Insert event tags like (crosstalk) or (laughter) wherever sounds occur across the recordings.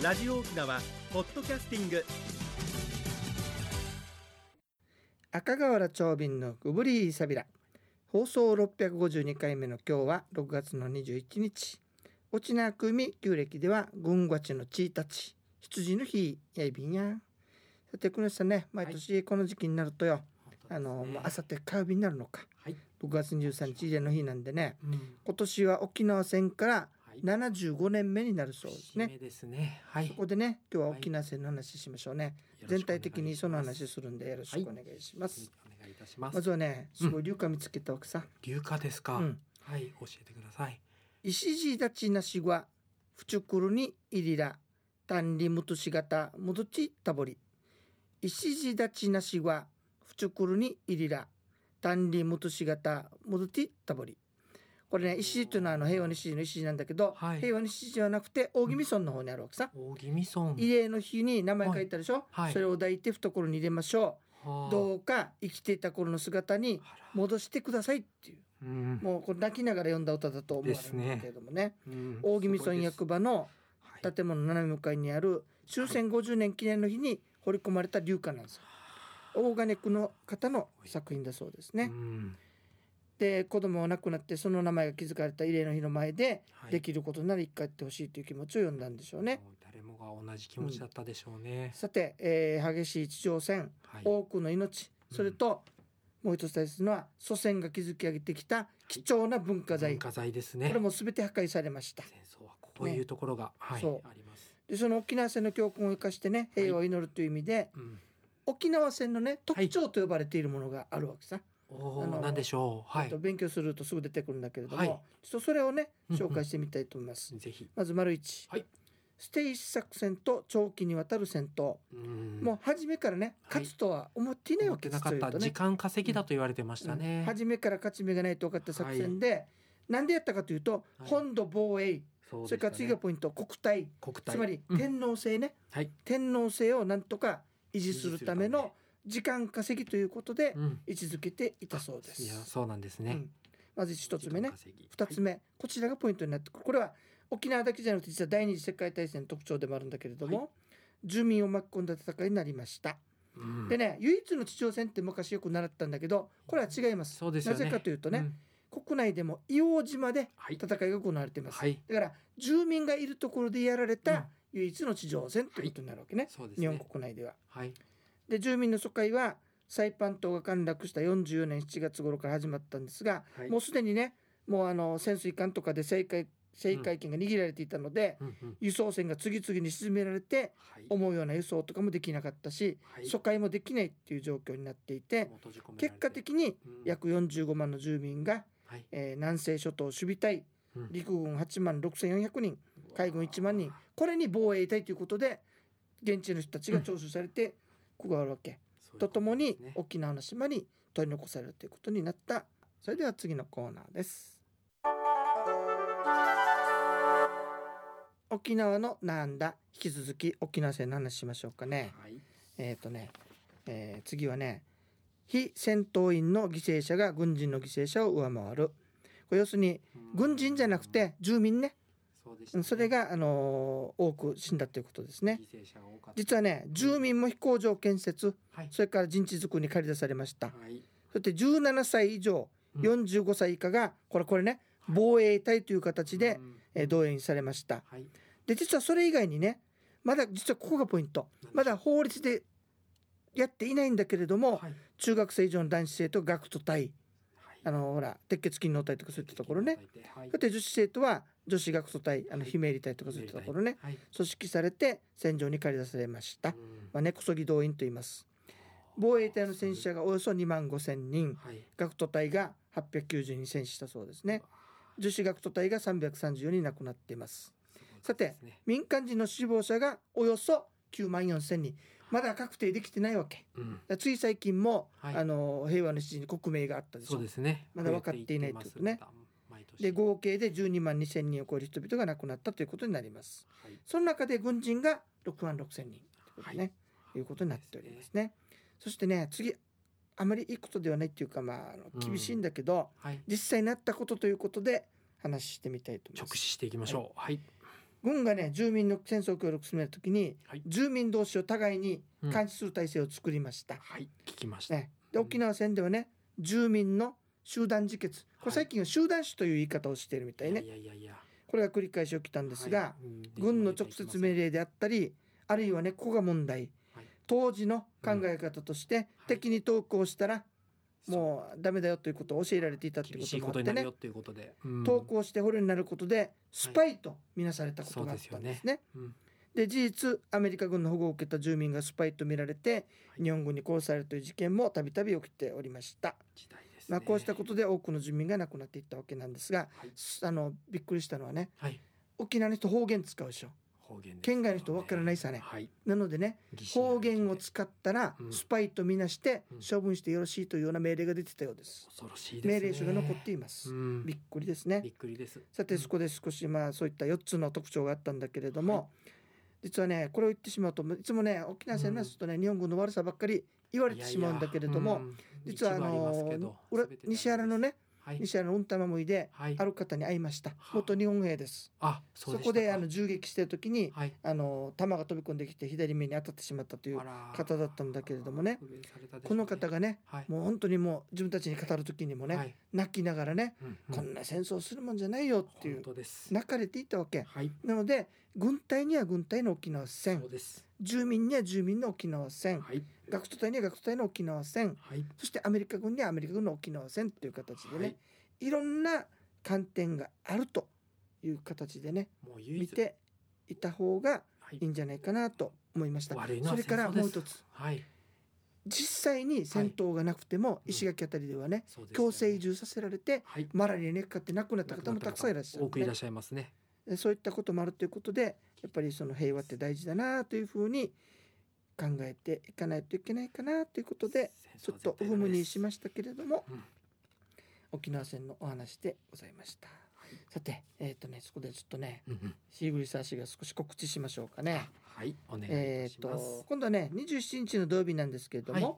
ラジオ沖縄ポッドキャスティング。赤瓦長瓶のグブリーサビラ放送652回目の今日は6月の21日。沖縄組旧暦では軍ガチのチータチ。羊の日やいびんや。さて国吉さんね毎年この時期になるとよ、あのもうあさって火曜日になるのか。はい、6月23日の日なんでね。うん、今年は沖縄戦からはい75年目になるそうですね。ですね。はい。ここでね今日は沖縄戦の話しましょうね、全体的にその話するんでよろしくお願いします、お願い。いたしますまずはねすごい流化見つけたわけさ、硫化ですか、うん。はい教えてください。石地立ちなしはふちゅくるにいりら単理むとしがたむどちたぼり石地立ちなしはふちゅくるにいりら単理むとしがたむどちたぼりこれね石地というのはあの平和の石地の石地なんだけど、はい。平和の石地ではなくて大宜味村の方にあるわけさ、大宜味村。慰霊の日に名前書いてあるでしょ、はい。それを抱いて懐に入れましょはあ。うどうか生きていた頃の姿に戻してくださいっていう。うん。もうこれ泣きながら読んだ歌だと思われるんだけれどもね。うん。大宜味村役場のはい建物の斜め向かいにある終戦50年記念の日に掘り込まれた流歌なんですよ。大金区の方の作品だそうですね。うんで子供が亡くなってその名前が築かれた慰霊の日の前ではい。できることなら一回やってほしいという気持ちを読んだんでしょうね。誰もが同じ気持ちだったでしょうね、さて、えー激しい地上戦はい。多くの命それと、もう一つ大切なのは祖先が築き上げてきた貴重な文化財、文化財ですね。これも全て破壊されました。戦争はこういうところが、はいそう。あります、でその沖縄戦の教訓を生かしてね平和を祈るという意味で、うん、沖縄戦のね特徴と呼ばれているものがあるわけさ、おあのおなんでしょう。はい。えっと勉強するとすぐ出てくるんだけれども、はい。ちょっとそれをねうんうん。紹介してみたいと思います、ぜひ。まず丸一、はい。ステイシ作戦と長期にわたる戦闘、うん。もう初めからねはい。勝つとは思っていないわけ思ってなかった実を言うとね時間稼ぎだと言われてましたうん。ね、初めから勝ち目がないと分かった作戦で、なんでやったかというと、はい。本土防衛そうそれから次がポイント国体。国体つまりうん天皇制ね、はい、天皇制をなんとか維持するための時間稼ぎということでうん、位置づけていたそうです。いやそうなんですね、うん。まず一つ目ね。二つ目、こちらがポイントになってくるこれは沖縄だけじゃなくて実は第二次世界大戦の特徴でもあるんだけれども、はい。住民を巻き込んだ戦いになりました。うん。でね唯一の地上戦って昔よく習ったんだけどこれは違います。そうですよね。なぜかというとね、ん。国内でも硫黄島ではい。戦いが行われています。はい。だから住民がいるところでやられうん。た唯一の地上戦ということになるわけね。日本国内では。はいで住民の疎開はサイパン島が陥落した44年7月頃から始まったんですが、はい。もうすでにねもうあの潜水艦とかで政界政界権が握られていたので、うん。うん輸送船が次々に沈められてはい。思うような輸送とかもできなかったし、はい。疎開もできないっていう状況になっていて結果的にうん。約45万の住民が、はい。えー南西諸島守備隊うん。陸軍8万6400人海軍1万人これに防衛隊ということで現地の人たちが徴収されてここがあるわけ。とともに沖縄の島に取り残されるということになった。それでは次のコーナーです。沖縄のなんだ？引き続き沖縄戦の話しましょうかね。はい。えっ、とね、えー次はね非戦闘員の犠牲者が軍人の犠牲者を上回る。これ要するに軍人じゃなくて住民ねね。うんそれが、あのー多く死んだということですね。実はね住民も飛行場建設はい。それから陣地作りに駆り出されました。はい。そして17歳以上うん。45歳以下がこれこれね防衛隊という形で、うん。えー動員されました。はい。で実はそれ以外にねまだ実はここがポイント。まだ法律でやっていないんだけれどもはい。中学生以上の男子生徒学徒隊。はいあのほら鉄血勤労隊とかそういったところね。はい。そして女子生徒は女子学徒隊あのり隊とかそういったところね。はい。組織されて戦場に駆り出されました、うん。まあ、根こそぎ動員と言います。防衛隊の戦死者がおよそ2万5千人。はい。学徒隊が890人戦死したそうですね。女子学徒隊が334人亡くなっています。さて民間人の死亡者がおよそ9万4千人まだ確定できてないわけ。うん。つい最近も、はい。あの平和の詩に国名があったでしょ。そうですね。まだ分かっていないということねで合計で12万2千人を超える人々が亡くなったということになります。はい。その中で軍人が6万6千人ということでね、、はい。うことになっておりますね。そしてね次あまりいいことではないっていうかまああの厳しいんだけど、はい。実際になったことということで話してみたいと思います。直視していきましょう。はい軍がね住民の戦争協力を進めるときにはい。住民同士を互いにうん。監視する体制を作りました。はい聞きました、ね、で沖縄戦ではね住民の集団自決。これはい最近は集団死という言い方をしているみたいね。いやいやいやこれが繰り返し起きたんですが、はい。うん。軍の直接命令であったりあるいはねここが問題、はい。当時の考え方として、敵に投降したらもうダメだよということを教えられていたということもあってね。ことになるよということで、うん。投降して捕虜になることでスパイと見なされたことがあったんですね。うん。で事実アメリカ軍の保護を受けた住民がスパイと見られてい。日本軍に殺されるという事件もたびたび起きておりました。まあ、こうしたことで多くの住民が亡くなっていったわけなんですが、はい。あのびっくりしたのはねはい。沖縄の人方言使うでしょ県外の人わからないさね。はい。なのでね方言を使ったらうん。スパイとみなしてうん。処分してよろしいというような命令が出てたようです。恐ろしいですね。命令書が残っています。うん。びっくりですね。び。っくりです。さてそこで少しまあそういった4つの特徴があったんだけれども、実はねこれを言ってしまうといつもね沖縄戦のするとね、日本軍の悪さばっかり言われてしまうんだけれども実はあの裏西原のねはい西原のうんたまむいではい。ある方に会いました。は元日本兵です。あそこであの銃撃してる時にはい。あの弾が飛び込んできて左目に当たってしまったという方だったんだけれどもね。この方がねはい。もう本当にもう自分たちに語る時にもね、はい。泣きながらね、うんこんな戦争するもんじゃないよっていう泣かれていたわけ。はい。なので軍隊には軍隊の沖縄戦。そうです住民には住民の沖縄戦。はい。学徒隊には学徒隊の沖縄戦。はい。そしてアメリカ軍にはアメリカ軍の沖縄戦という形でね、はい。い、ろんな観点があるという形でね見ていた方がはい。いいんじゃないかなと思いました。それからもう一つ。はい。実際に戦闘がなくてもうん石垣あたりではねそうですよね。強制移住させられてはい。マラリアにかかって亡くなった方もたくさんいらっしゃるんで多くいらっしゃいますね。でそういったこともあるということでやっぱりその平和って大事だなというふうに考えていかないといけないかなということでちょっとオフムにしましたけれども、うん。沖縄戦のお話でございました。さて、えっ、とね、そこでちょっとね、シーグリサー氏が少し告知しましょうかね。はいお願いします。と、今度はね、27日の土曜日なんですけれども、はい。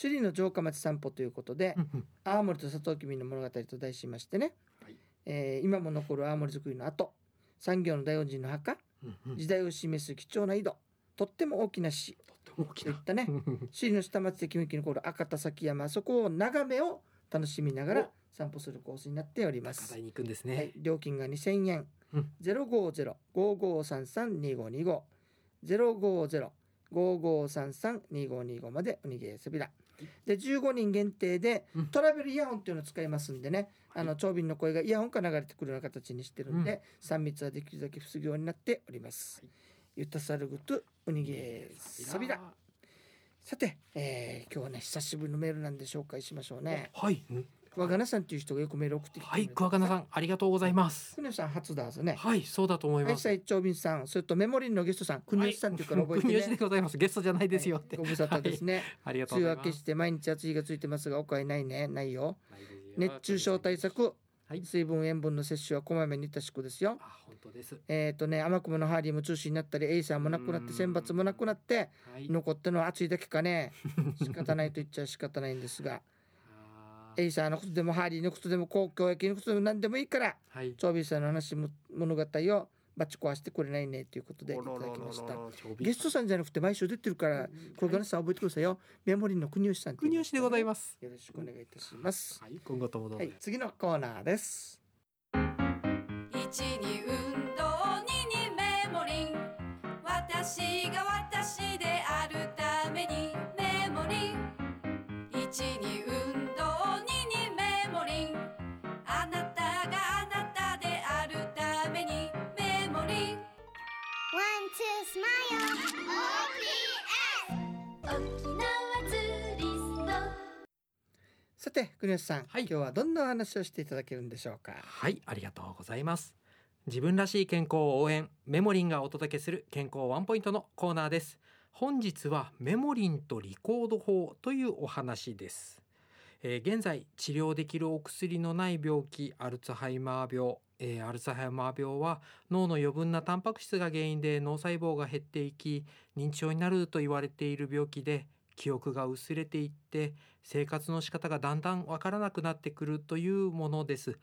首里の城下町散歩ということで、青森とサトウキビの物語と題しましてね、はい。えー今も残る青森作りの後、産業の大恩人の墓、うんうん。時代を示す貴重な井戸、とっても大きな市とっても大きな。といったね、うんうん首里の下町で雰囲気の残る赤田崎山、そこを眺めを楽しみながら散歩するコースになっております。行くんですはいね、料金が2000円。うん。ゼロ五ゼロ五五三三二五二五ゼロ五ゼロ五五三三二五二五までおにぎりせびら。で15人限定でうんトラベルイヤホンっていうのを使いますんでね、あの長瓶の声がイヤホンから流れてくるような形にしてるんで、三密はできるだけ防ぐようになっております。はいゆたさるぐとおにぎりさびら。さて、えー今日はね久しぶりのメールなんで紹介しましょうね。はい、うん和賀なさんっていう人がよくメール送ってきてはい、桑名さん、ありがとうございます。国吉さん初だはずね。はい、そうだと思いはい、ます。最長便さん、それとメモリーのゲストさん、国吉さんっていうから覚えて国吉でね。ございます。ゲストじゃないですよって。はいご無沙汰ですね。ありがとう梅ございます。雨明けして毎日暑いがついてますが、おかえないね、ないよ。熱中症対。策、はい。水分塩分の摂取はこまめにたしくですよ。あ、本当です。えっ、とね、天雲のハーリーも中止になったり、エイサーもなくなって、選抜もなくなって、はい。残ったのは暑いだけかね。仕方ないと言っちゃ仕方ないんですが、エイサーのことでもハーリーのことでも、高校野球のことでも何でもいいから、はい。長瓶さんの話も物語をぶち壊してくれないねということでいただきました。ゲストさんじゃなくて毎週出てるから、これからさん覚えてくださいよ。メモリーの国吉さん国吉でございます。よろしくお願いいたします。はい、今後ともどうぞはい、次のコーナーです。一に運動二にメモリン私が私でて、国吉さん、はい今日はどんなお話をしていただけるんでしょうか？はい、ありがとうございます。自分らしい健康を応援、メモリンがお届けする健康ワンポイントのコーナーです。本日はメモリンとリコード法というお話です。えー現在治療できるお薬のない病気アルツハイマー病、えーアルツハイマー病は脳の余分なタンパク質が原因で脳細胞が減っていき認知症になると言われている病気で記憶が薄れていって生活の仕方がだんだんわからなくなってくるというものです。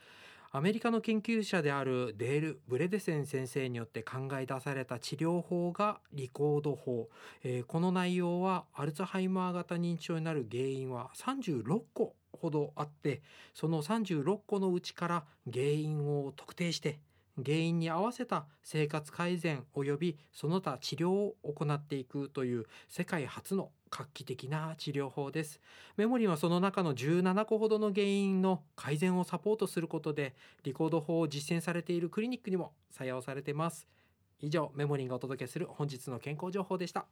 アメリカの研究者であるデール・ブレデセン先生によって考え出された治療法がリコード法、えーこの内容はアルツハイマー型認知症になる原因は36個ほどあってその36個のうちから原因を特定して原因に合わせた生活改善及びその他治療を行っていくという世界初の画期的な治療法です。メモリンはその中の17個ほどの原因の改善をサポートすることでリコード法を実践されているクリニックにも採用されています。以上メモリンがお届けする本日の健康情報でした。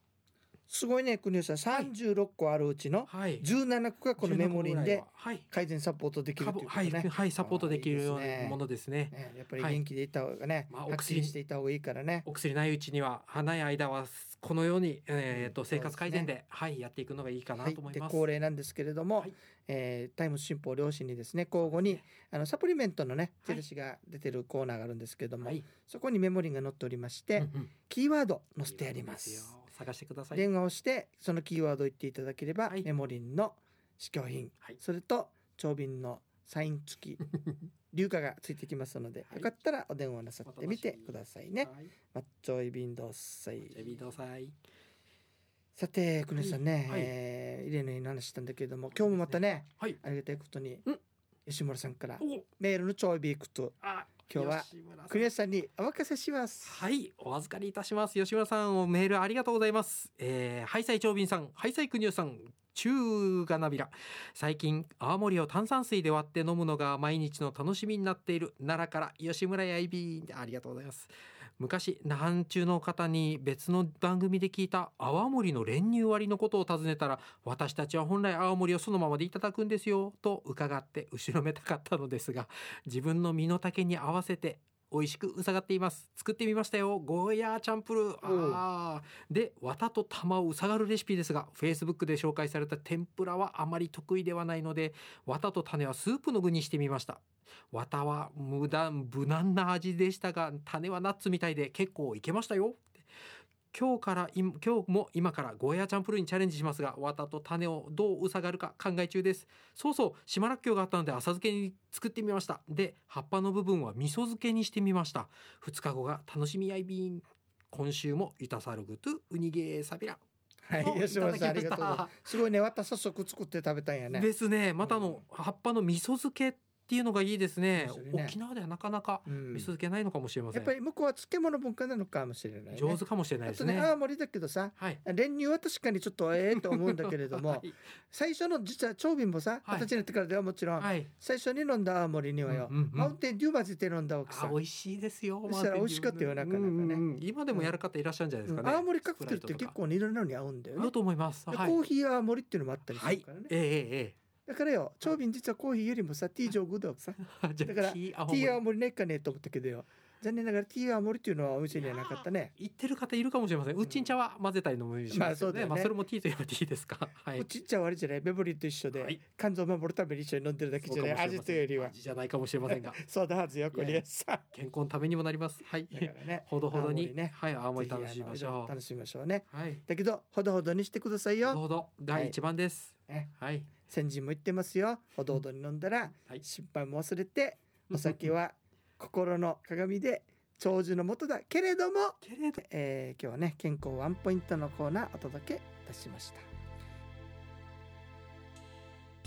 すごいね国吉さん36個あるうちのはい。17個がこのメモリンではい。改善サポートできるということね。はい、サポートできるようなものですね。ねやっぱり元気でいた方がね、まあお発薬信していた方がいいからね。お薬ないうちには花い間はこのように、えー、と生活改善ではいやっていくのがいいかなと思います。恒例なんですけれども、はいえータイムズ新報両親にですね交互にあのサプリメントのねはいチラシが出てるコーナーがあるんですけれども、はい。そこにメモリーが載っておりまして、うんうんキーワード載せてあります。よ探してください。電話をしてそのキーワードを言っていただければ、はいメモリンの試供品、はいそれと長瓶のサイン付き (laughs) 硫化がついてきますので、はいよかったらお電話なさってみてくださいね。はい。マッチョイビンドッサイさい。さて国吉さんね、はいえー、入れのいい話したんだけれども今日もまたねはい。ありがたいことにうん吉村さんからお、メールのちょいビークとあ、今日は国吉さんにお任せします。はい、お預かりいたします。吉村さん、おメールありがとうございます。えー、ハイサイ長瓶さん、ハイサイ国吉さん、中がなびら。最近、泡盛を炭酸水で割って飲むのが毎日の楽しみになっている奈良から吉村やいびん。ありがとうございます。昔、那覇中の方に別の番組で聞いた泡盛の練乳割りのことを尋ねたら、私たちは本来泡盛をそのままでいただくんですよ、と伺って後ろめたかったのですが、自分の身の丈に合わせて美味しくうさがっています。作ってみましたよ。ゴーヤーチャンプルー。あー。で綿と玉をうさがるレシピですが Facebook で紹介された天ぷらはあまり得意ではないので綿と種はスープの具にしてみました。綿は無断無難な味でしたが種はナッツみたいで結構いけましたよ今日から今今日も今からゴーヤーチャンプルーにチャレンジしますが綿と種をどううさがるか考え中です。そうそう島らっきょうがあったので浅漬けに作ってみました。で葉っぱの部分は味噌漬けにしてみました。2日後が楽しみやいびん。今週もゆたさるぐとウニゲーサビラ。はい、お吉村さんありがとうございます。すごいね、私早速作って食べたんやね。ですね。またあの葉っぱの味噌漬けっていうのがいいですね。ね。沖縄ではなかなかうん。味噌漬けないのかもしれません、やっぱり向こうは漬物文化なのかもしれない、ね。上手かもしれないあですね。とね青森だけどさはい。練乳は確かにちょっとええと思うんだけれども、(laughs) はい。最初の実は長瓶もさはい。二十歳になってからではもちろん、はい。最初に飲んだ青森にはよ、うんうんうんマウンテンデュー混ぜて飲んだわけさあ美味しいですよ。そしたら美味しかったよなかなかねうん。うんうん今でもやる方いらっしゃるんじゃないですかね。青森カクテルって結構いろんなのに合うんだよね。と思います。コーヒー青森っていうのもあったりすはいるからね。。ええええだからよ長瓶実はコーヒーよりもさティー上グだわけさ。(laughs) だからティー青ティー青森森ねっかねえと思ったけどよ残念ながらティー青森っていうのはお店にはなかったね。言ってる方いるかもしれません。うちん茶は混ぜたり飲むしますまあそうだよねまあそれもティーといえばティーですか。はい。うちっちゃはあれじゃない？メモリーと一緒で、はい肝臓を守るために一緒に飲んでるだけじゃない？味というよりは味じゃないかもしれませんが、(laughs) そうだはずよこれさ。健康のためにもなります。はい。だからねほどほどにねはい青森楽しみましょう。楽しみましょうね。はい。だけどほどほどにしてくださいよ。ほどほど第一番です。ねはい。先人も言ってますよ。ほどほどに飲んだらはい失敗も忘れてお酒は (laughs) 心の鏡で長寿のもとだけれども、けれどえー今日はね健康ワンポイントのコーナーお届けいたしました。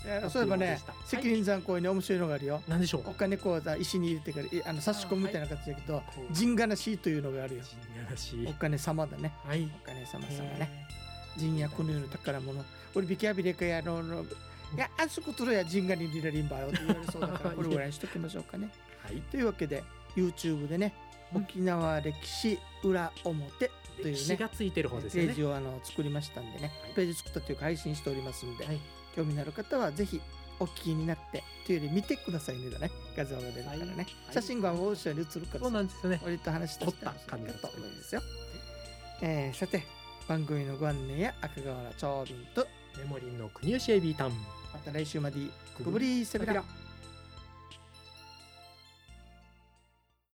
えーそういえばねあっという間でしたはい責任残行に面白いのがあるよ。何でしょう？お。金口座石に入れてからいあの差し込むみたいな形だけど、こう陣がなしというのがあるよ。陣がらしいお金様だね。はい。お金様様ね。陣やこの世の宝物。俺ビキャビレカやのの。いや、あそことろや陣がにリラリンバよって言われそうだから、(laughs) これぐらいにしときましょうかね。はい。というわけで、YouTube でね、うん沖縄歴史裏表というね、がついてる方ですね。ージをあの作りましたんでね、はいページ作ったというか配信しておりますんで、はい。興味のある方はぜひお聞きになって、というより見てくださいねだね、画像が出るからね。はい写真が後ろに映るからそうなんですよね。割と話してた感じかと思うんですよ。えーさて番組のご案内や赤瓦長瓶とメモリーの国吉エビタン。また来週までごぶりーセビラ。